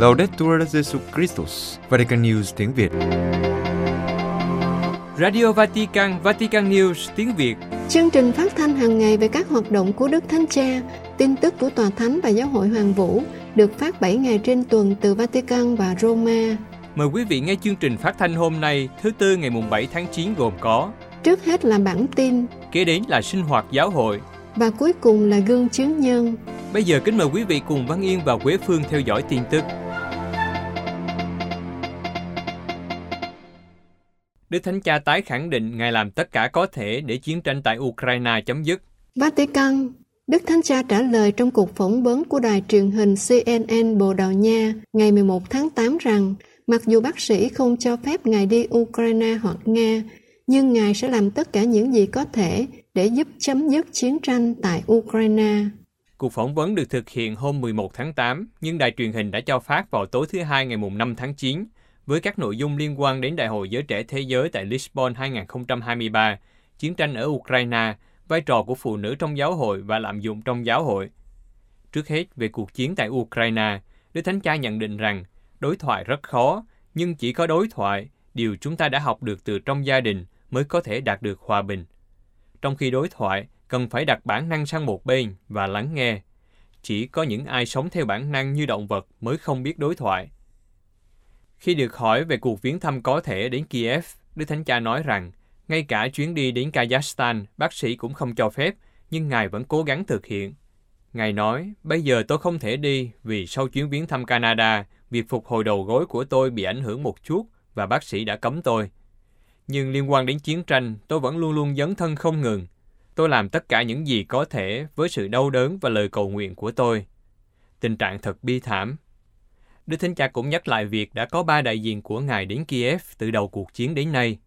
Laudetur Jesus Christus, Vatican News tiếng Việt. Radio Vatican, Vatican News tiếng Việt. Chương trình phát thanh hàng ngày về các hoạt động của Đức Thánh Cha, tin tức của Tòa Thánh và Giáo hội Hoàng Vũ được phát 7 ngày trên tuần từ Vatican và Roma. Mời quý vị nghe chương trình phát thanh hôm nay, thứ Tư ngày mùng 7 tháng 9 gồm có Trước hết là bản tin Kế đến là sinh hoạt giáo hội và cuối cùng là gương chứng nhân. Bây giờ kính mời quý vị cùng Văn Yên và Quế Phương theo dõi tin tức. Đức Thánh Cha tái khẳng định Ngài làm tất cả có thể để chiến tranh tại Ukraine chấm dứt. Vatican Đức Thánh Cha trả lời trong cuộc phỏng vấn của đài truyền hình CNN Bồ Đào Nha ngày 11 tháng 8 rằng mặc dù bác sĩ không cho phép Ngài đi Ukraine hoặc Nga, nhưng Ngài sẽ làm tất cả những gì có thể để giúp chấm dứt chiến tranh tại Ukraine. Cuộc phỏng vấn được thực hiện hôm 11 tháng 8, nhưng đài truyền hình đã cho phát vào tối thứ Hai ngày mùng 5 tháng 9, với các nội dung liên quan đến Đại hội Giới Trẻ Thế Giới tại Lisbon 2023, chiến tranh ở Ukraine, vai trò của phụ nữ trong giáo hội và lạm dụng trong giáo hội. Trước hết, về cuộc chiến tại Ukraine, Đức Thánh Cha nhận định rằng đối thoại rất khó, nhưng chỉ có đối thoại, điều chúng ta đã học được từ trong gia đình mới có thể đạt được hòa bình. Trong khi đối thoại, cần phải đặt bản năng sang một bên và lắng nghe. Chỉ có những ai sống theo bản năng như động vật mới không biết đối thoại. Khi được hỏi về cuộc viếng thăm có thể đến Kiev, Đức Thánh Cha nói rằng, ngay cả chuyến đi đến Kazakhstan, bác sĩ cũng không cho phép, nhưng Ngài vẫn cố gắng thực hiện. Ngài nói, bây giờ tôi không thể đi vì sau chuyến viếng thăm Canada, việc phục hồi đầu gối của tôi bị ảnh hưởng một chút và bác sĩ đã cấm tôi. Nhưng liên quan đến chiến tranh, tôi vẫn luôn luôn dấn thân không ngừng. Tôi làm tất cả những gì có thể với sự đau đớn và lời cầu nguyện của tôi. Tình trạng thật bi thảm. Đức Thánh Cha cũng nhắc lại việc đã có ba đại diện của Ngài đến Kiev từ đầu cuộc chiến đến nay.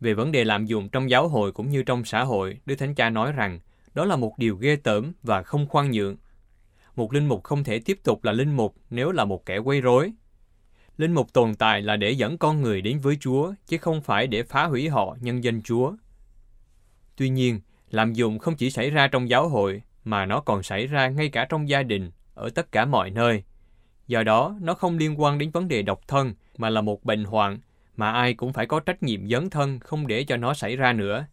Về vấn đề lạm dụng trong giáo hội cũng như trong xã hội, Đức Thánh Cha nói rằng đó là một điều ghê tởm và không khoan nhượng. Một linh mục không thể tiếp tục là linh mục nếu là một kẻ quấy rối. Linh mục tồn tại là để dẫn con người đến với Chúa, chứ không phải để phá hủy họ nhân danh Chúa. Tuy nhiên, lạm dụng không chỉ xảy ra trong giáo hội, mà nó còn xảy ra ngay cả trong gia đình, ở tất cả mọi nơi. Do đó, nó không liên quan đến vấn đề độc thân, mà là một bệnh hoạn, mà ai cũng phải có trách nhiệm dấn thân không để cho nó xảy ra nữa.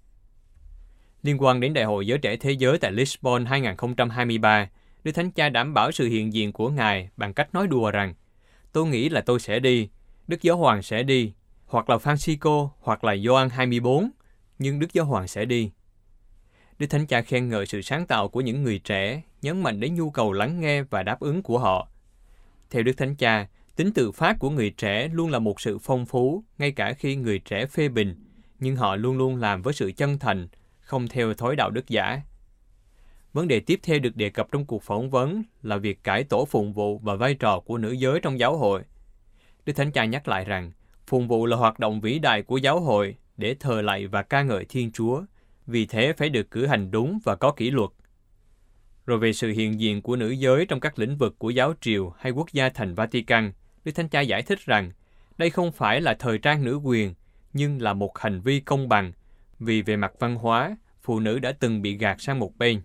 Liên quan đến Đại hội Giới Trẻ Thế Giới tại Lisbon 2023, Đức Thánh Cha đảm bảo sự hiện diện của Ngài bằng cách nói đùa rằng Tôi nghĩ là tôi sẽ đi, Đức Giáo Hoàng sẽ đi, hoặc là Francisco, hoặc là Gioan 24, nhưng Đức Giáo Hoàng sẽ đi. Đức Thánh Cha khen ngợi sự sáng tạo của những người trẻ, nhấn mạnh đến nhu cầu lắng nghe và đáp ứng của họ. Theo Đức Thánh Cha, tính tự phát của người trẻ luôn là một sự phong phú, ngay cả khi người trẻ phê bình, nhưng họ luôn luôn làm với sự chân thành, không theo thói đạo đức giả. Vấn đề tiếp theo được đề cập trong cuộc phỏng vấn là việc cải tổ phụng vụ và vai trò của nữ giới trong giáo hội. Đức Thánh Cha nhắc lại rằng, phụng vụ là hoạt động vĩ đại của giáo hội để thờ lạy và ca ngợi Thiên Chúa, vì thế phải được cử hành đúng và có kỷ luật. Rồi về sự hiện diện của nữ giới trong các lĩnh vực của giáo triều hay quốc gia thành Vatican, Đức Thánh Cha giải thích rằng đây không phải là thời trang nữ quyền, nhưng là một hành vi công bằng, vì về mặt văn hóa, phụ nữ đã từng bị gạt sang một bên.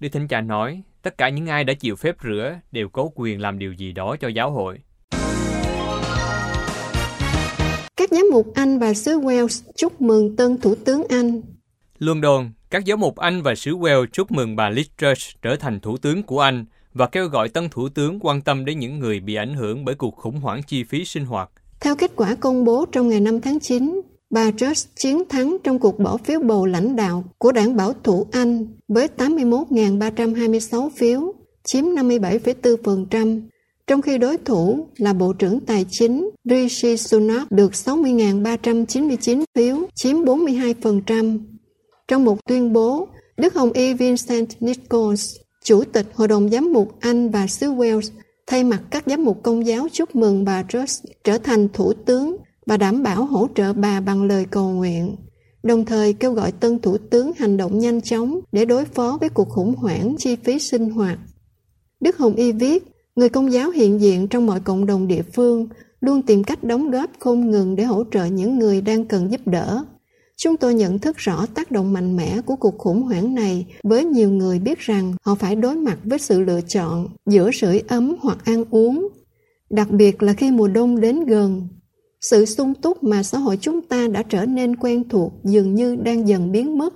Đức Thánh Cha nói, tất cả những ai đã chịu phép rửa đều có quyền làm điều gì đó cho giáo hội. Các giám mục Anh và xứ Wales chúc mừng tân Thủ tướng Anh. London, các giáo mục Anh và xứ Wales chúc mừng bà Liz Truss trở thành Thủ tướng của Anh và kêu gọi tân Thủ tướng quan tâm đến những người bị ảnh hưởng bởi cuộc khủng hoảng chi phí sinh hoạt. Theo kết quả công bố trong ngày 5 tháng 9, bà Truss chiến thắng trong cuộc bỏ phiếu bầu lãnh đạo của đảng bảo thủ Anh với 81.326 phiếu, chiếm 57,4%, trong khi đối thủ là Bộ trưởng Tài chính Rishi Sunak được 60.399 phiếu, chiếm 42%. Trong một tuyên bố, Đức Hồng Y Vincent Nichols, Chủ tịch Hội đồng Giám mục Anh và xứ Wales, thay mặt các giám mục công giáo chúc mừng bà Truss trở thành thủ tướng và đảm bảo hỗ trợ bà bằng lời cầu nguyện, đồng thời kêu gọi tân thủ tướng hành động nhanh chóng để đối phó với cuộc khủng hoảng chi phí sinh hoạt. Đức Hồng Y viết, người công giáo hiện diện trong mọi cộng đồng địa phương luôn tìm cách đóng góp không ngừng để hỗ trợ những người đang cần giúp đỡ. Chúng tôi nhận thức rõ tác động mạnh mẽ của cuộc khủng hoảng này với nhiều người biết rằng họ phải đối mặt với sự lựa chọn giữa sưởi ấm hoặc ăn uống, đặc biệt là khi mùa đông đến gần. Sự sung túc mà xã hội chúng ta đã trở nên quen thuộc dường như đang dần biến mất.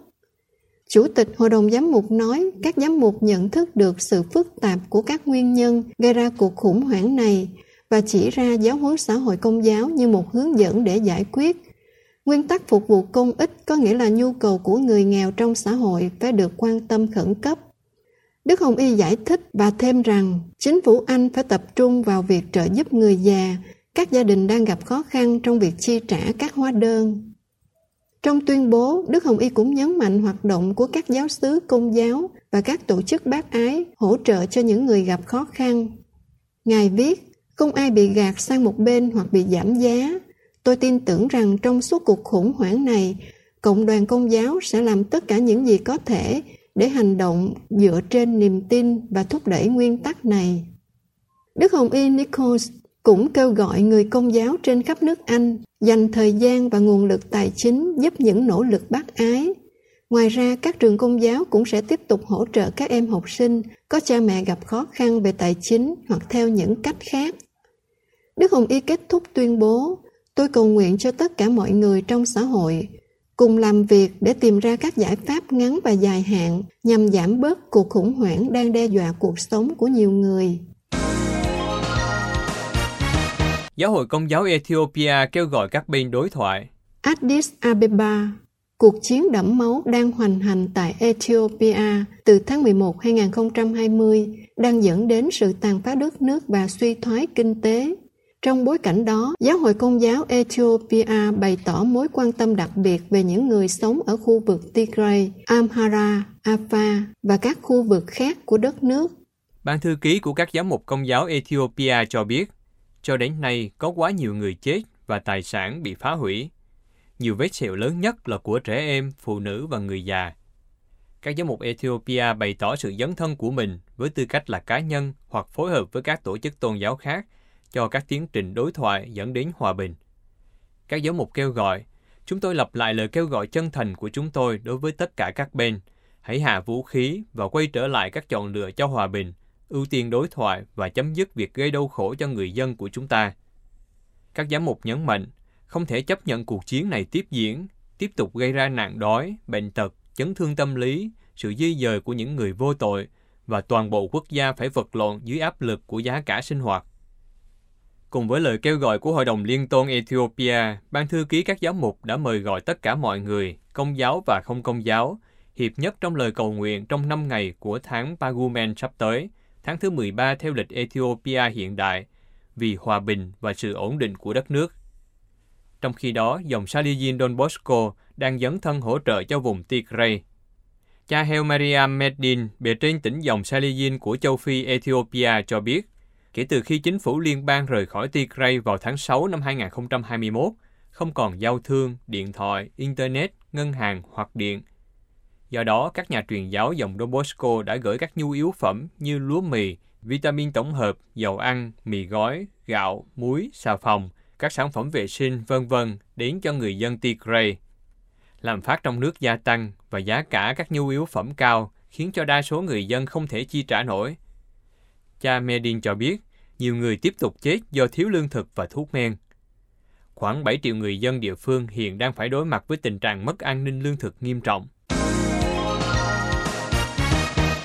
Chủ tịch Hội đồng Giám mục nói các giám mục nhận thức được sự phức tạp của các nguyên nhân gây ra cuộc khủng hoảng này và chỉ ra giáo huấn xã hội công giáo như một hướng dẫn để giải quyết. Nguyên tắc phục vụ công ích có nghĩa là nhu cầu của người nghèo trong xã hội phải được quan tâm khẩn cấp. Đức Hồng Y giải thích và thêm rằng chính phủ Anh phải tập trung vào việc trợ giúp người già, các gia đình đang gặp khó khăn trong việc chi trả các hóa đơn. Trong tuyên bố, Đức Hồng Y cũng nhấn mạnh hoạt động của các giáo sứ công giáo và các tổ chức bác ái hỗ trợ cho những người gặp khó khăn. Ngài viết, không ai bị gạt sang một bên hoặc bị giảm giá. Tôi tin tưởng rằng trong suốt cuộc khủng hoảng này, cộng đoàn công giáo sẽ làm tất cả những gì có thể để hành động dựa trên niềm tin và thúc đẩy nguyên tắc này. Đức Hồng Y Nichols cũng kêu gọi người công giáo trên khắp nước Anh dành thời gian và nguồn lực tài chính giúp những nỗ lực bác ái. Ngoài ra, các trường công giáo cũng sẽ tiếp tục hỗ trợ các em học sinh có cha mẹ gặp khó khăn về tài chính hoặc theo những cách khác. Đức Hồng Y kết thúc tuyên bố, tôi cầu nguyện cho tất cả mọi người trong xã hội cùng làm việc để tìm ra các giải pháp ngắn và dài hạn nhằm giảm bớt cuộc khủng hoảng đang đe dọa cuộc sống của nhiều người. Giáo hội Công giáo Ethiopia kêu gọi các bên đối thoại. Addis Abeba Cuộc chiến đẫm máu đang hoành hành tại Ethiopia từ tháng 11 2020 đang dẫn đến sự tàn phá đất nước và suy thoái kinh tế. Trong bối cảnh đó, Giáo hội Công giáo Ethiopia bày tỏ mối quan tâm đặc biệt về những người sống ở khu vực Tigray, Amhara, Afar và các khu vực khác của đất nước. Ban thư ký của các giám mục Công giáo Ethiopia cho biết, cho đến nay có quá nhiều người chết và tài sản bị phá hủy. Nhiều vết sẹo lớn nhất là của trẻ em, phụ nữ và người già. Các giám mục Ethiopia bày tỏ sự dấn thân của mình với tư cách là cá nhân hoặc phối hợp với các tổ chức tôn giáo khác cho các tiến trình đối thoại dẫn đến hòa bình. Các giám mục kêu gọi, chúng tôi lặp lại lời kêu gọi chân thành của chúng tôi đối với tất cả các bên, hãy hạ vũ khí và quay trở lại các chọn lựa cho hòa bình, ưu tiên đối thoại và chấm dứt việc gây đau khổ cho người dân của chúng ta. Các giám mục nhấn mạnh, không thể chấp nhận cuộc chiến này tiếp diễn, tiếp tục gây ra nạn đói, bệnh tật, chấn thương tâm lý, sự di dời của những người vô tội và toàn bộ quốc gia phải vật lộn dưới áp lực của giá cả sinh hoạt. Cùng với lời kêu gọi của Hội đồng Liên tôn Ethiopia, Ban thư ký các giáo mục đã mời gọi tất cả mọi người, công giáo và không công giáo, hiệp nhất trong lời cầu nguyện trong 5 ngày của tháng Pagumen sắp tới, tháng thứ 13 theo lịch Ethiopia hiện đại, vì hòa bình và sự ổn định của đất nước. Trong khi đó, dòng Salijin Don Bosco đang dấn thân hỗ trợ cho vùng Tigray. Cha Heo Maria Medin, bề trên tỉnh dòng Salijin của châu Phi Ethiopia cho biết, kể từ khi chính phủ liên bang rời khỏi Tigray vào tháng 6 năm 2021, không còn giao thương, điện thoại, Internet, ngân hàng hoặc điện. Do đó, các nhà truyền giáo dòng Don Bosco đã gửi các nhu yếu phẩm như lúa mì, vitamin tổng hợp, dầu ăn, mì gói, gạo, muối, xà phòng, các sản phẩm vệ sinh, vân vân đến cho người dân Tigray. Làm phát trong nước gia tăng và giá cả các nhu yếu phẩm cao khiến cho đa số người dân không thể chi trả nổi. Cha Medin cho biết, nhiều người tiếp tục chết do thiếu lương thực và thuốc men. Khoảng 7 triệu người dân địa phương hiện đang phải đối mặt với tình trạng mất an ninh lương thực nghiêm trọng.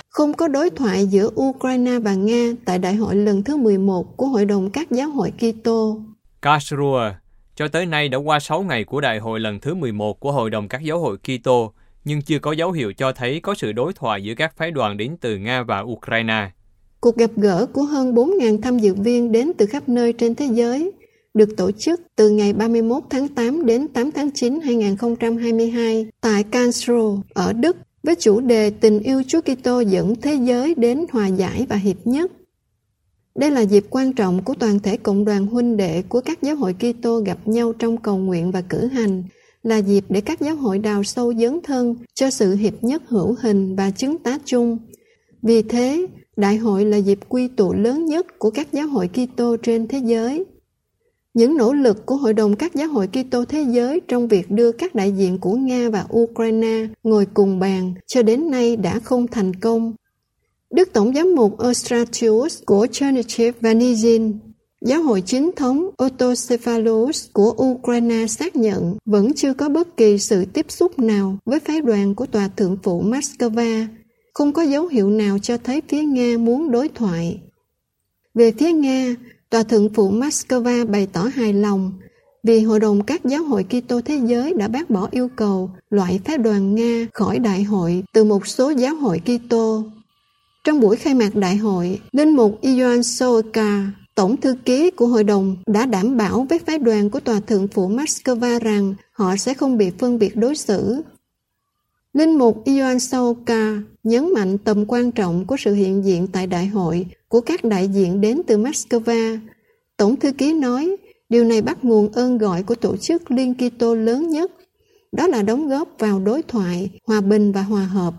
Không có đối thoại giữa Ukraine và Nga tại đại hội lần thứ 11 của Hội đồng các giáo hội Kitô. Karlsruhe, cho tới nay đã qua 6 ngày của đại hội lần thứ 11 của Hội đồng các giáo hội Kitô, nhưng chưa có dấu hiệu cho thấy có sự đối thoại giữa các phái đoàn đến từ Nga và Ukraine. Cuộc gặp gỡ của hơn 4.000 tham dự viên đến từ khắp nơi trên thế giới được tổ chức từ ngày 31 tháng 8 đến 8 tháng 9 2022 tại Karlsruhe ở Đức với chủ đề Tình yêu Chúa Kitô dẫn thế giới đến hòa giải và hiệp nhất. Đây là dịp quan trọng của toàn thể cộng đoàn huynh đệ của các giáo hội Kitô gặp nhau trong cầu nguyện và cử hành, là dịp để các giáo hội đào sâu dấn thân cho sự hiệp nhất hữu hình và chứng tá chung. Vì thế, đại hội là dịp quy tụ lớn nhất của các giáo hội Kitô trên thế giới. những nỗ lực của Hội đồng các giáo hội Kitô thế giới trong việc đưa các đại diện của Nga và Ukraine ngồi cùng bàn cho đến nay đã không thành công. Đức Tổng giám mục Ostratius của Chernichev Vanizin, giáo hội chính thống Autocephalus của Ukraine xác nhận vẫn chưa có bất kỳ sự tiếp xúc nào với phái đoàn của Tòa Thượng phụ Moscow. Không có dấu hiệu nào cho thấy phía Nga muốn đối thoại. Về phía Nga, Tòa Thượng phụ Moscow bày tỏ hài lòng vì Hội đồng các giáo hội Kitô thế giới đã bác bỏ yêu cầu loại phái đoàn Nga khỏi đại hội từ một số giáo hội Kitô. Trong buổi khai mạc đại hội, Linh mục Ioan Soka, Tổng thư ký của hội đồng đã đảm bảo với phái đoàn của Tòa Thượng phụ Moscow rằng họ sẽ không bị phân biệt đối xử. Linh mục Ioan Soka nhấn mạnh tầm quan trọng của sự hiện diện tại đại hội của các đại diện đến từ Moscow. Tổng thư ký nói, điều này bắt nguồn ơn gọi của tổ chức Liên Kitô lớn nhất, đó là đóng góp vào đối thoại, hòa bình và hòa hợp.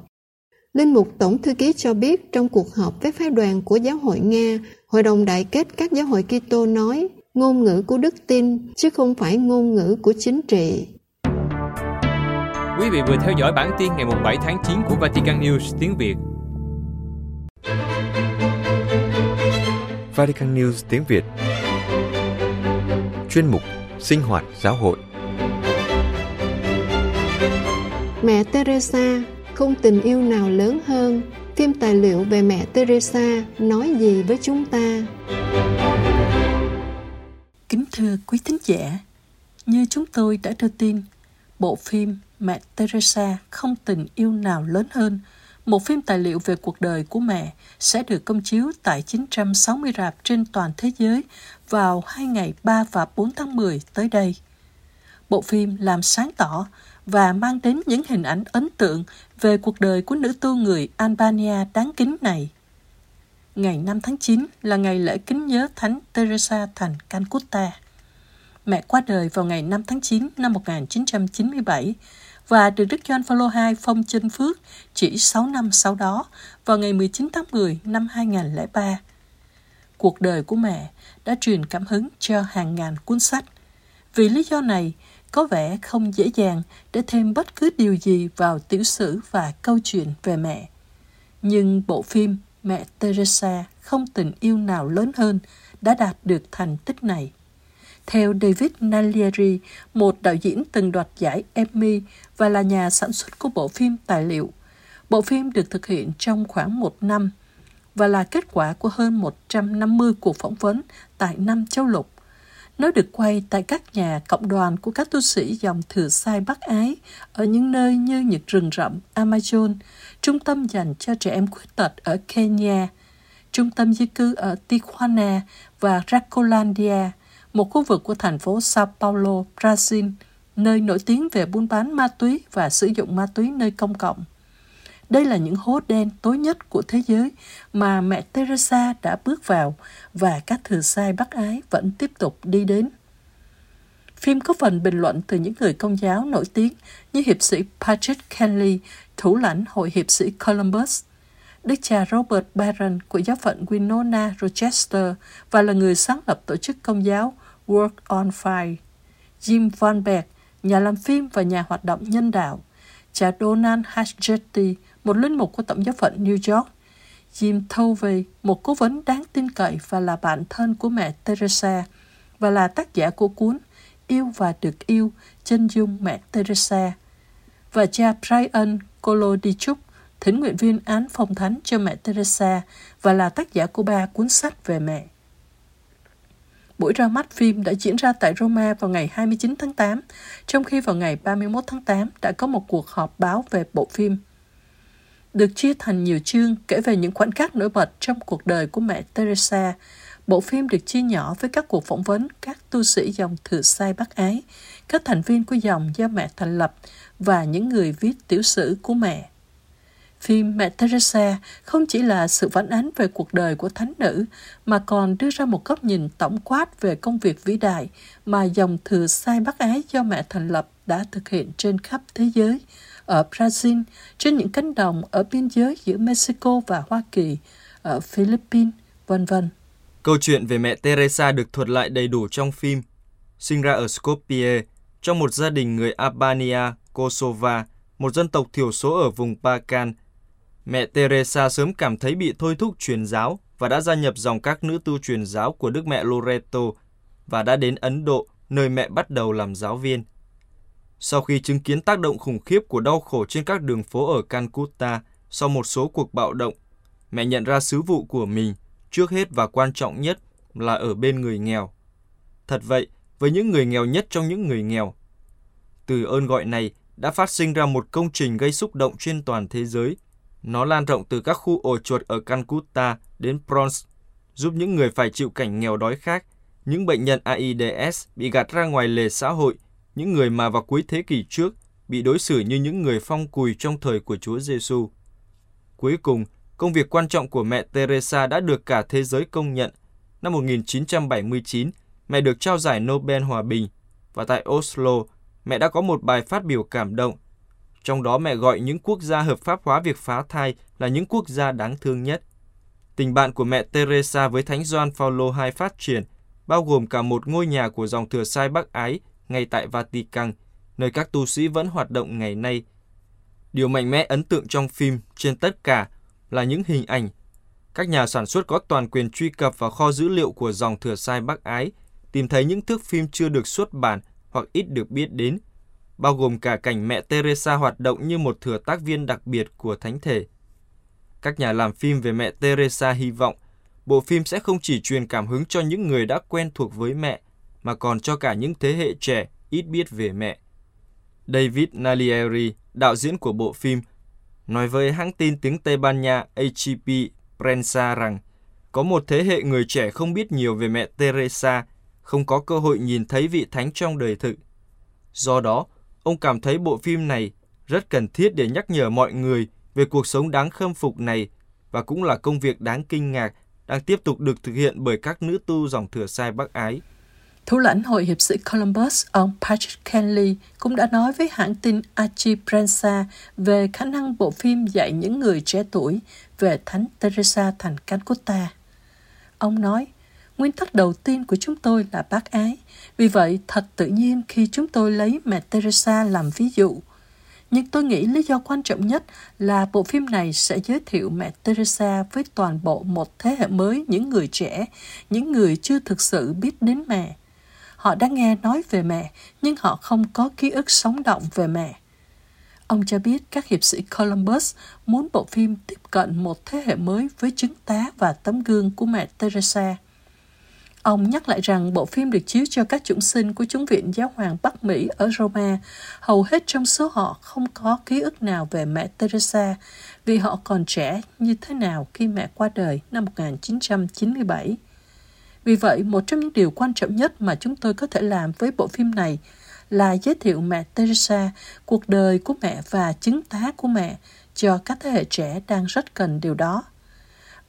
Linh mục Tổng thư ký cho biết trong cuộc họp với phái đoàn của giáo hội Nga, Hội đồng Đại kết các giáo hội Kitô nói, ngôn ngữ của đức tin chứ không phải ngôn ngữ của chính trị. Quý vị vừa theo dõi bản tin ngày 7 tháng 9 của Vatican News tiếng Việt. Vatican News tiếng Việt. Chuyên mục Sinh hoạt giáo hội. Mẹ Teresa không tình yêu nào lớn hơn. Phim tài liệu về mẹ Teresa nói gì với chúng ta? Kính thưa quý thính giả như chúng tôi đã đưa tin bộ phim Mẹ Teresa không tình yêu nào lớn hơn một phim tài liệu về cuộc đời của mẹ sẽ được công chiếu tại 960 rạp trên toàn thế giới vào hai ngày 3 và 4 tháng 10 tới đây. Bộ phim làm sáng tỏ và mang đến những hình ảnh ấn tượng về cuộc đời của nữ tu người Albania đáng kính này. Ngày 5 tháng 9 là ngày lễ kính nhớ Thánh Teresa thành Calcutta. Mẹ qua đời vào ngày 5 tháng 9 năm 1997 và được Đức Gioan Phaolô II phong chân phước chỉ 6 năm sau đó, vào ngày 19 tháng 10 năm 2003. Cuộc đời của mẹ đã truyền cảm hứng cho hàng ngàn cuốn sách. Vì lý do này, có vẻ không dễ dàng để thêm bất cứ điều gì vào tiểu sử và câu chuyện về mẹ. Nhưng bộ phim Mẹ Teresa không tình yêu nào lớn hơn đã đạt được thành tích này. Theo David Nalieri, một đạo diễn từng đoạt giải Emmy và là nhà sản xuất của bộ phim tài liệu, bộ phim được thực hiện trong khoảng một năm và là kết quả của hơn 150 cuộc phỏng vấn tại năm châu lục. Nó được quay tại các nhà cộng đoàn của các tu sĩ dòng thừa sai Bắc Ái ở những nơi như những rừng rậm Amazon, trung tâm dành cho trẻ em khuyết tật ở Kenya, trung tâm di cư ở Tijuana và Racolandia, một khu vực của thành phố Sao Paulo, Brazil, nơi nổi tiếng về buôn bán ma túy và sử dụng ma túy nơi công cộng. Đây là những hố đen tối nhất của thế giới mà mẹ Teresa đã bước vào và các thừa sai Bắc Ái vẫn tiếp tục đi đến. Phim có phần bình luận từ những người công giáo nổi tiếng như hiệp sĩ Patrick Kenley, thủ lãnh Hội hiệp sĩ Columbus, đức cha Robert Barron của giáo phận Winona, Rochester và là người sáng lập tổ chức công giáo Work on Fire. Jim Van Beck, nhà làm phim và nhà hoạt động nhân đạo. Cha Donald Hachetti, một linh mục của Tổng giáo phận New York. Jim Tovey, một cố vấn đáng tin cậy và là bạn thân của mẹ Teresa và là tác giả của cuốn Yêu và được yêu, chân dung mẹ Teresa. Và cha Brian Kolodichuk, thỉnh nguyện viên án phong thánh cho mẹ Teresa và là tác giả của ba cuốn sách về mẹ. Buổi ra mắt phim đã diễn ra tại Roma vào ngày 29 tháng 8, trong khi vào ngày 31 tháng 8 đã có một cuộc họp báo về bộ phim. Được chia thành nhiều chương kể về những khoảnh khắc nổi bật trong cuộc đời của mẹ Teresa, bộ phim được chia nhỏ với các cuộc phỏng vấn các tu sĩ dòng thừa sai Bắc Ái, các thành viên của dòng do mẹ thành lập và những người viết tiểu sử của mẹ. Phim Mẹ Teresa không chỉ là sự phản ánh về cuộc đời của thánh nữ, mà còn đưa ra một góc nhìn tổng quát về công việc vĩ đại mà dòng thừa sai Bắc Ái do mẹ thành lập đã thực hiện trên khắp thế giới, ở Brazil, trên những cánh đồng ở biên giới giữa Mexico và Hoa Kỳ, ở Philippines, vân vân. Câu chuyện về mẹ Teresa được thuật lại đầy đủ trong phim sinh ra ở Skopje, trong một gia đình người Albania, Kosovo, một dân tộc thiểu số ở vùng Balkan. Mẹ Teresa sớm cảm thấy bị thôi thúc truyền giáo và đã gia nhập dòng các nữ tu truyền giáo của Đức Mẹ Loreto và đã đến Ấn Độ, nơi mẹ bắt đầu làm giáo viên. Sau khi chứng kiến tác động khủng khiếp của đau khổ trên các đường phố ở Calcutta sau một số cuộc bạo động, mẹ nhận ra sứ vụ của mình, trước hết và quan trọng nhất là ở bên người nghèo. Thật vậy, với những người nghèo nhất trong những người nghèo. Từ ơn gọi này đã phát sinh ra một công trình gây xúc động trên toàn thế giới. Nó lan rộng từ các khu ổ chuột ở Calcutta đến Bronx, giúp những người phải chịu cảnh nghèo đói khác, những bệnh nhân AIDS bị gạt ra ngoài lề xã hội, những người mà vào cuối thế kỷ trước bị đối xử như những người phong cùi trong thời của Chúa Giêsu. Cuối cùng, công việc quan trọng của mẹ Teresa đã được cả thế giới công nhận. Năm 1979, mẹ được trao giải Nobel Hòa Bình và tại Oslo, mẹ đã có một bài phát biểu cảm động. Trong đó mẹ gọi những quốc gia hợp pháp hóa việc phá thai là những quốc gia đáng thương nhất. Tình bạn của mẹ Teresa với Thánh Gioan Phaolô II phát triển, bao gồm cả một ngôi nhà của dòng thừa sai Bắc Ái ngay tại Vatican, nơi các tu sĩ vẫn hoạt động ngày nay. Điều mạnh mẽ ấn tượng trong phim trên tất cả là những hình ảnh. Các nhà sản xuất có toàn quyền truy cập vào kho dữ liệu của dòng thừa sai Bắc Ái, tìm thấy những thước phim chưa được xuất bản hoặc ít được biết đến, bao gồm cả cảnh mẹ Teresa hoạt động như một thừa tác viên đặc biệt của thánh thể. Các nhà làm phim về mẹ Teresa hy vọng bộ phim sẽ không chỉ truyền cảm hứng cho những người đã quen thuộc với mẹ, mà còn cho cả những thế hệ trẻ ít biết về mẹ. David Nalieri, đạo diễn của bộ phim, nói với hãng tin tiếng Tây Ban Nha AGP Prensa rằng có một thế hệ người trẻ không biết nhiều về mẹ Teresa, không có cơ hội nhìn thấy vị thánh trong đời thực. Do đó, ông cảm thấy bộ phim này rất cần thiết để nhắc nhở mọi người về cuộc sống đáng khâm phục này và cũng là công việc đáng kinh ngạc đang tiếp tục được thực hiện bởi các nữ tu dòng thừa sai Bắc Ái. Thủ lãnh Hội hiệp sĩ Columbus, ông Patrick Kenley, cũng đã nói với hãng tin Archie Prensa về khả năng bộ phim dạy những người trẻ tuổi về Thánh Teresa thành Calcutta. Ông nói, nguyên tắc đầu tiên của chúng tôi là bác ái. Vì vậy, thật tự nhiên khi chúng tôi lấy mẹ Teresa làm ví dụ. Nhưng tôi nghĩ lý do quan trọng nhất là bộ phim này sẽ giới thiệu mẹ Teresa với toàn bộ một thế hệ mới những người trẻ, những người chưa thực sự biết đến mẹ. Họ đã nghe nói về mẹ, nhưng họ không có ký ức sống động về mẹ. Ông cho biết các hiệp sĩ Columbus muốn bộ phim tiếp cận một thế hệ mới với chứng tá và tấm gương của mẹ Teresa. Ông nhắc lại rằng bộ phim được chiếu cho các chúng sinh của chúng viện giáo hoàng Bắc Mỹ ở Roma. Hầu hết trong số họ không có ký ức nào về mẹ Teresa vì họ còn trẻ như thế nào khi mẹ qua đời năm 1997. Vì vậy, một trong những điều quan trọng nhất mà chúng tôi có thể làm với bộ phim này là giới thiệu mẹ Teresa, cuộc đời của mẹ và chứng tá của mẹ cho các thế hệ trẻ đang rất cần điều đó.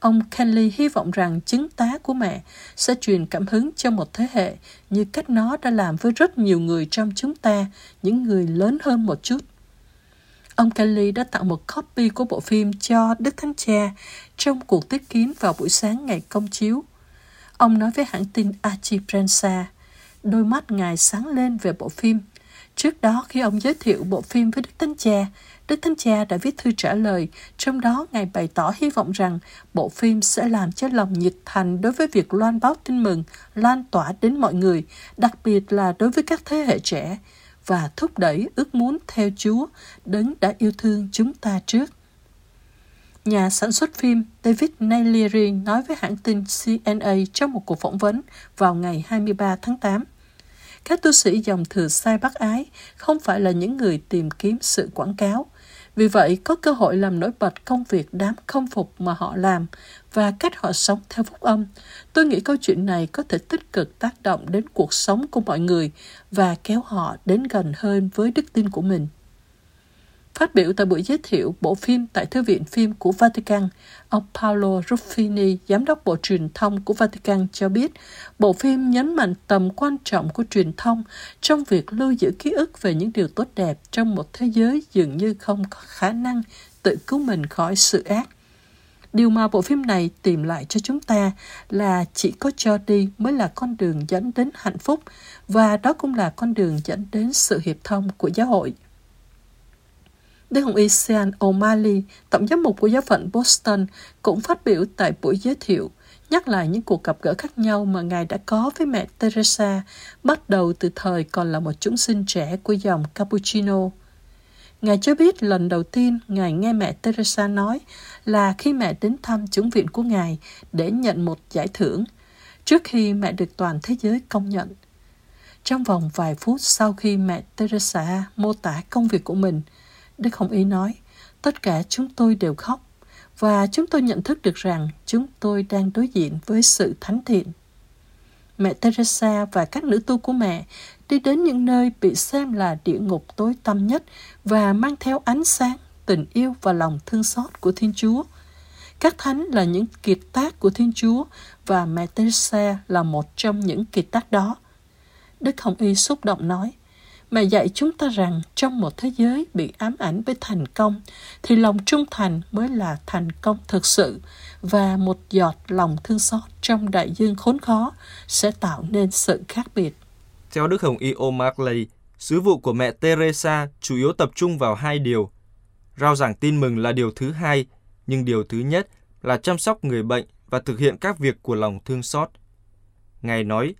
Ông Kenley hy vọng rằng chứng tá của mẹ sẽ truyền cảm hứng cho một thế hệ như cách nó đã làm với rất nhiều người trong chúng ta, những người lớn hơn một chút. Ông Kelly đã tặng một copy của bộ phim cho Đức Thánh Cha trong cuộc tiếp kiến vào buổi sáng ngày công chiếu. Ông nói với hãng tin Archie Prensa, đôi mắt ngài sáng lên về bộ phim. Trước đó khi ông giới thiệu bộ phim với Đức Thánh Cha, Đức Thánh Cha đã viết thư trả lời, trong đó Ngài bày tỏ hy vọng rằng bộ phim sẽ làm cho lòng nhiệt thành đối với việc loan báo tin mừng, lan tỏa đến mọi người, đặc biệt là đối với các thế hệ trẻ, và thúc đẩy ước muốn theo Chúa, đấng đã yêu thương chúng ta trước. Nhà sản xuất phim David Nalieri nói với hãng tin CNA trong một cuộc phỏng vấn vào ngày 23 tháng 8. Các tu sĩ dòng thừa sai bác ái không phải là những người tìm kiếm sự quảng cáo. Vì vậy, có cơ hội làm nổi bật công việc đáng không phục mà họ làm và cách họ sống theo phúc âm. Tôi nghĩ câu chuyện này có thể tích cực tác động đến cuộc sống của mọi người và kéo họ đến gần hơn với đức tin của mình. Phát biểu tại buổi giới thiệu bộ phim tại Thư viện phim của Vatican, ông Paolo Ruffini, giám đốc Bộ Truyền thông của Vatican cho biết, bộ phim nhấn mạnh tầm quan trọng của truyền thông trong việc lưu giữ ký ức về những điều tốt đẹp trong một thế giới dường như không có khả năng tự cứu mình khỏi sự ác. Điều mà bộ phim này tìm lại cho chúng ta là chỉ có cho đi mới là con đường dẫn đến hạnh phúc và đó cũng là con đường dẫn đến sự hiệp thông của giáo hội. Đức Hồng Y Sean O'Malley, Tổng giám mục của giáo phận Boston, cũng phát biểu tại buổi giới thiệu, nhắc lại những cuộc gặp gỡ khác nhau mà Ngài đã có với mẹ Teresa, bắt đầu từ thời còn là một chúng sinh trẻ của dòng Cappuccino. Ngài cho biết lần đầu tiên Ngài nghe mẹ Teresa nói là khi mẹ đến thăm chứng viện của Ngài để nhận một giải thưởng, trước khi mẹ được toàn thế giới công nhận. Trong vòng vài phút sau khi mẹ Teresa mô tả công việc của mình, Đức Hồng y nói, tất cả chúng tôi đều khóc và chúng tôi nhận thức được rằng chúng tôi đang đối diện với sự thánh thiện. Mẹ Teresa và các nữ tu của mẹ đi đến những nơi bị xem là địa ngục tối tăm nhất và mang theo ánh sáng, tình yêu và lòng thương xót của Thiên Chúa. Các thánh là những kiệt tác của Thiên Chúa và mẹ Teresa là một trong những kiệt tác đó. Đức Hồng Y xúc động nói, mà dạy chúng ta rằng trong một thế giới bị ám ảnh với thành công thì lòng trung thành mới là thành công thực sự và một giọt lòng thương xót trong đại dương khốn khó sẽ tạo nên sự khác biệt. Theo Đức Hồng Y O'Malley, sứ vụ của mẹ Teresa chủ yếu tập trung vào hai điều. Rao giảng tin mừng là điều thứ hai, nhưng điều thứ nhất là chăm sóc người bệnh và thực hiện các việc của lòng thương xót. Ngài nói,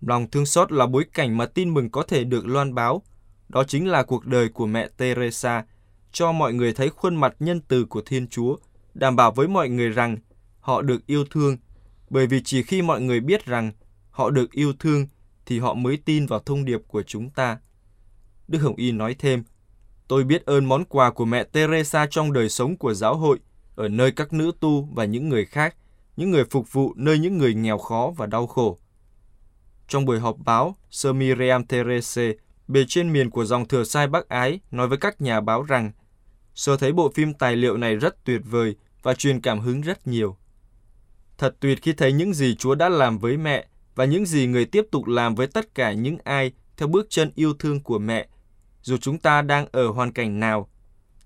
Lòng thương xót là bối cảnh mà tin mừng có thể được loan báo. Đó chính là cuộc đời của mẹ Teresa, cho mọi người thấy khuôn mặt nhân từ của Thiên Chúa, đảm bảo với mọi người rằng họ được yêu thương, bởi vì chỉ khi mọi người biết rằng họ được yêu thương thì họ mới tin vào thông điệp của chúng ta. Đức Hồng Y nói thêm, tôi biết ơn món quà của mẹ Teresa trong đời sống của giáo hội, ở nơi các nữ tu và những người khác, những người phục vụ nơi những người nghèo khó và đau khổ. Trong buổi họp báo, sơ Miriam Therese, bề trên miền của dòng thừa sai Bắc Ái, nói với các nhà báo rằng Sơ thấy bộ phim tài liệu này rất tuyệt vời và truyền cảm hứng rất nhiều. Thật tuyệt khi thấy những gì Chúa đã làm với mẹ và những gì người tiếp tục làm với tất cả những ai theo bước chân yêu thương của mẹ, dù chúng ta đang ở hoàn cảnh nào.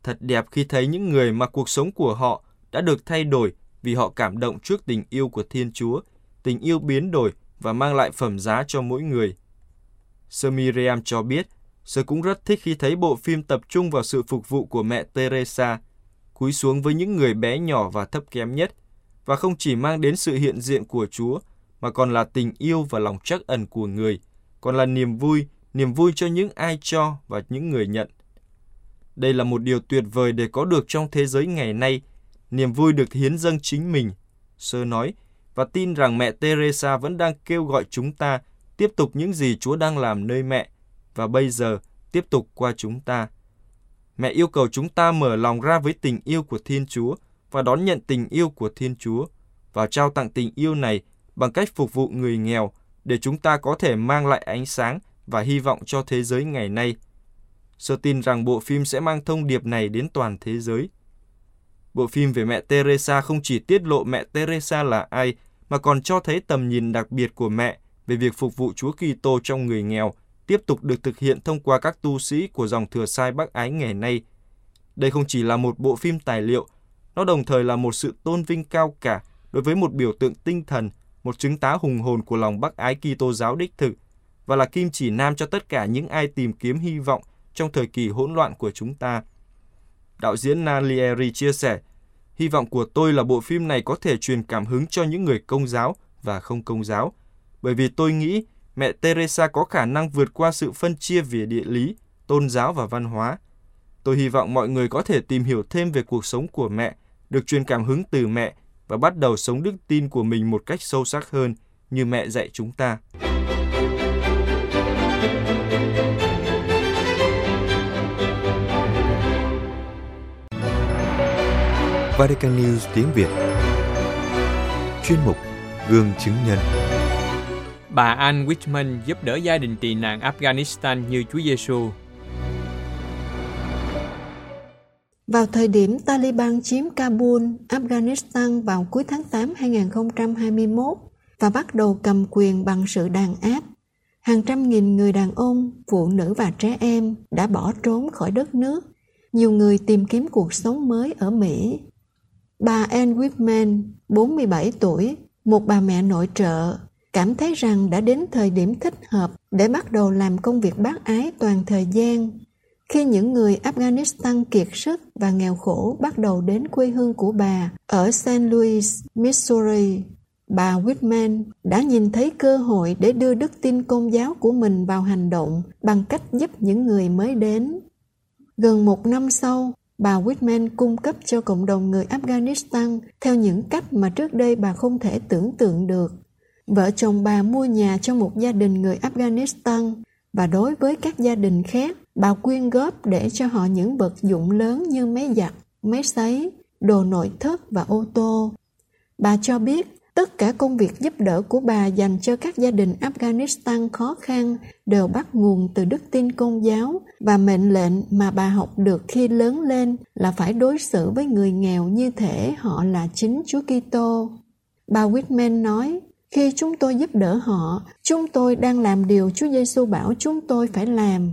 Thật đẹp khi thấy những người mà cuộc sống của họ đã được thay đổi vì họ cảm động trước tình yêu của Thiên Chúa, tình yêu biến đổi và mang lại phẩm giá cho mỗi người. Sơ Miriam cho biết, Sơ cũng rất thích khi thấy bộ phim tập trung vào sự phục vụ của mẹ Teresa, cúi xuống với những người bé nhỏ và thấp kém nhất, và không chỉ mang đến sự hiện diện của Chúa, mà còn là tình yêu và lòng trắc ẩn của người, còn là niềm vui, niềm vui cho những ai cho và những người nhận. Đây là một điều tuyệt vời để có được trong thế giới ngày nay, niềm vui được hiến dâng chính mình. Sơ nói, và tin rằng mẹ Teresa vẫn đang kêu gọi chúng ta tiếp tục những gì Chúa đang làm nơi mẹ và bây giờ tiếp tục qua chúng ta. Mẹ yêu cầu chúng ta mở lòng ra với tình yêu của Thiên Chúa và đón nhận tình yêu của Thiên Chúa và trao tặng tình yêu này bằng cách phục vụ người nghèo để chúng ta có thể mang lại ánh sáng và hy vọng cho thế giới ngày nay. Sơ tin rằng bộ phim sẽ mang thông điệp này đến toàn thế giới. Bộ phim về mẹ Teresa không chỉ tiết lộ mẹ Teresa là ai, mà còn cho thấy tầm nhìn đặc biệt của mẹ về việc phục vụ Chúa Kitô trong người nghèo, tiếp tục được thực hiện thông qua các tu sĩ của dòng thừa sai Bắc Ái ngày nay. Đây không chỉ là một bộ phim tài liệu, nó đồng thời là một sự tôn vinh cao cả đối với một biểu tượng tinh thần, một chứng tá hùng hồn của lòng Bắc Ái Kitô giáo đích thực và là kim chỉ nam cho tất cả những ai tìm kiếm hy vọng trong thời kỳ hỗn loạn của chúng ta. Đạo diễn Nalieri chia sẻ, hy vọng của tôi là bộ phim này có thể truyền cảm hứng cho những người công giáo và không công giáo, bởi vì tôi nghĩ mẹ Teresa có khả năng vượt qua sự phân chia về địa lý, tôn giáo và văn hóa. Tôi hy vọng mọi người có thể tìm hiểu thêm về cuộc sống của mẹ, được truyền cảm hứng từ mẹ và bắt đầu sống đức tin của mình một cách sâu sắc hơn như mẹ dạy chúng ta. Vatican News tiếng Việt Chuyên mục Gương chứng nhân Bà Ann Whitman giúp đỡ gia đình tị nạn Afghanistan như Chúa Giêsu. Vào thời điểm Taliban chiếm Kabul, Afghanistan vào cuối tháng 8 2021 và bắt đầu cầm quyền bằng sự đàn áp, hàng trăm nghìn người đàn ông, phụ nữ và trẻ em đã bỏ trốn khỏi đất nước. Nhiều người tìm kiếm cuộc sống mới ở Mỹ Bà Anne Whitman, 47 tuổi, một bà mẹ nội trợ, cảm thấy rằng đã đến thời điểm thích hợp để bắt đầu làm công việc bác ái toàn thời gian. Khi những người Afghanistan kiệt sức và nghèo khổ bắt đầu đến quê hương của bà ở St. Louis, Missouri, bà Whitman đã nhìn thấy cơ hội để đưa đức tin công giáo của mình vào hành động bằng cách giúp những người mới đến. Gần một năm sau, bà Whitman cung cấp cho cộng đồng người Afghanistan theo những cách mà trước đây bà không thể tưởng tượng được. Vợ chồng bà mua nhà cho một gia đình người Afghanistan và đối với các gia đình khác, bà quyên góp để cho họ những vật dụng lớn như máy giặt, máy sấy, đồ nội thất và ô tô. Bà cho biết tất cả công việc giúp đỡ của bà dành cho các gia đình Afghanistan khó khăn đều bắt nguồn từ đức tin công giáo và mệnh lệnh mà bà học được khi lớn lên là phải đối xử với người nghèo như thể họ là chính Chúa Kitô. Bà Whitman nói, khi chúng tôi giúp đỡ họ, chúng tôi đang làm điều Chúa Giêsu bảo chúng tôi phải làm.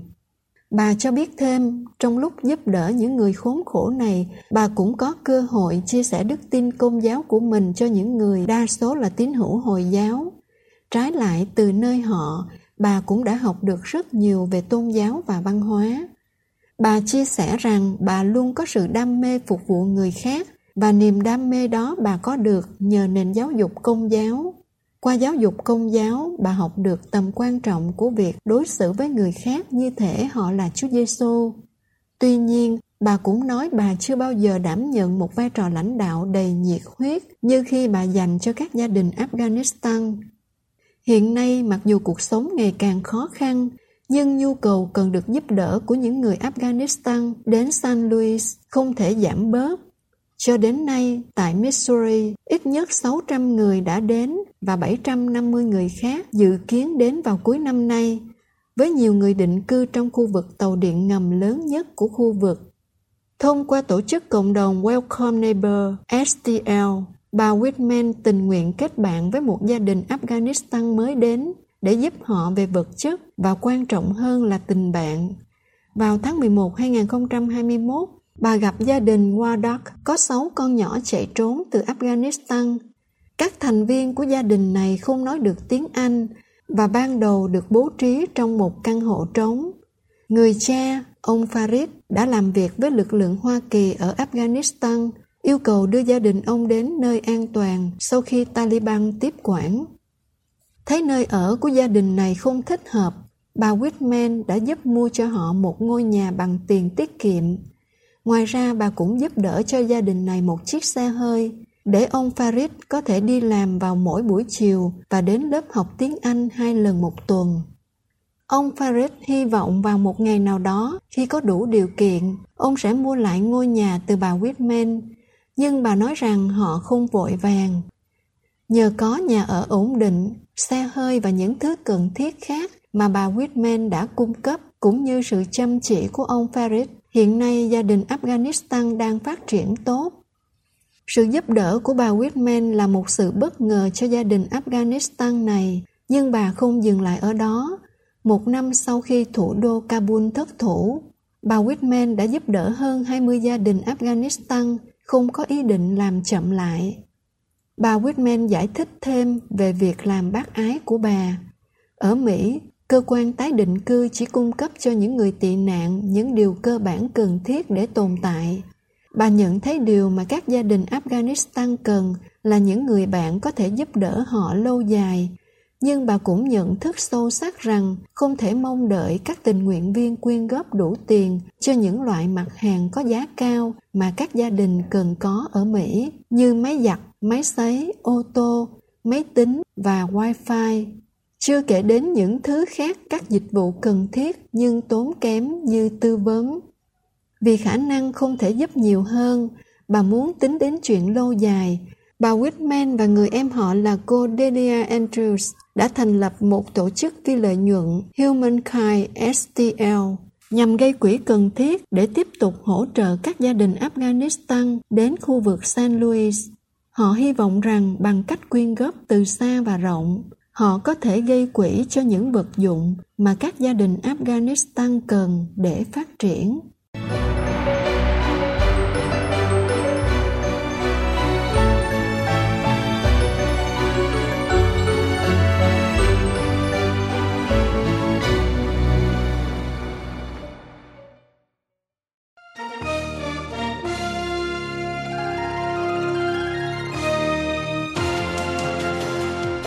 Bà cho biết thêm, trong lúc giúp đỡ những người khốn khổ này, bà cũng có cơ hội chia sẻ đức tin công giáo của mình cho những người đa số là tín hữu Hồi giáo. Trái lại, từ nơi họ, bà cũng đã học được rất nhiều về tôn giáo và văn hóa. Bà chia sẻ rằng bà luôn có sự đam mê phục vụ người khác và niềm đam mê đó bà có được nhờ nền giáo dục công giáo. Qua giáo dục công giáo, bà học được tầm quan trọng của việc đối xử với người khác như thể họ là Chúa Giêsu. Tuy nhiên, bà cũng nói bà chưa bao giờ đảm nhận một vai trò lãnh đạo đầy nhiệt huyết như khi bà dành cho các gia đình Afghanistan. Hiện nay, mặc dù cuộc sống ngày càng khó khăn, nhưng nhu cầu cần được giúp đỡ của những người Afghanistan đến San Luis không thể giảm bớt cho đến nay, tại Missouri, ít nhất 600 người đã đến và 750 người khác dự kiến đến vào cuối năm nay, với nhiều người định cư trong khu vực tàu điện ngầm lớn nhất của khu vực. Thông qua tổ chức cộng đồng Welcome Neighbor STL, bà Whitman tình nguyện kết bạn với một gia đình Afghanistan mới đến để giúp họ về vật chất và quan trọng hơn là tình bạn. Vào tháng 11 2021, bà gặp gia đình Wardak có 6 con nhỏ chạy trốn từ Afghanistan. Các thành viên của gia đình này không nói được tiếng Anh và ban đầu được bố trí trong một căn hộ trống. Người cha, ông Farid, đã làm việc với lực lượng Hoa Kỳ ở Afghanistan, yêu cầu đưa gia đình ông đến nơi an toàn sau khi Taliban tiếp quản. Thấy nơi ở của gia đình này không thích hợp, bà Whitman đã giúp mua cho họ một ngôi nhà bằng tiền tiết kiệm Ngoài ra bà cũng giúp đỡ cho gia đình này một chiếc xe hơi để ông Farid có thể đi làm vào mỗi buổi chiều và đến lớp học tiếng Anh hai lần một tuần. Ông Farid hy vọng vào một ngày nào đó khi có đủ điều kiện, ông sẽ mua lại ngôi nhà từ bà Whitman, nhưng bà nói rằng họ không vội vàng. Nhờ có nhà ở ổn định, xe hơi và những thứ cần thiết khác mà bà Whitman đã cung cấp cũng như sự chăm chỉ của ông Farid Hiện nay gia đình Afghanistan đang phát triển tốt. Sự giúp đỡ của bà Whitman là một sự bất ngờ cho gia đình Afghanistan này, nhưng bà không dừng lại ở đó. Một năm sau khi thủ đô Kabul thất thủ, bà Whitman đã giúp đỡ hơn 20 gia đình Afghanistan không có ý định làm chậm lại. Bà Whitman giải thích thêm về việc làm bác ái của bà. Ở Mỹ, cơ quan tái định cư chỉ cung cấp cho những người tị nạn những điều cơ bản cần thiết để tồn tại. Bà nhận thấy điều mà các gia đình afghanistan cần là những người bạn có thể giúp đỡ họ lâu dài. Nhưng bà cũng nhận thức sâu sắc rằng không thể mong đợi các tình nguyện viên quyên góp đủ tiền cho những loại mặt hàng có giá cao mà các gia đình cần có ở Mỹ như máy giặt, máy sấy, ô tô, máy tính và wifi chưa kể đến những thứ khác các dịch vụ cần thiết nhưng tốn kém như tư vấn. Vì khả năng không thể giúp nhiều hơn, bà muốn tính đến chuyện lâu dài. Bà Whitman và người em họ là cô Delia Andrews đã thành lập một tổ chức phi lợi nhuận Humankind STL nhằm gây quỹ cần thiết để tiếp tục hỗ trợ các gia đình Afghanistan đến khu vực San Luis. Họ hy vọng rằng bằng cách quyên góp từ xa và rộng, họ có thể gây quỹ cho những vật dụng mà các gia đình afghanistan cần để phát triển.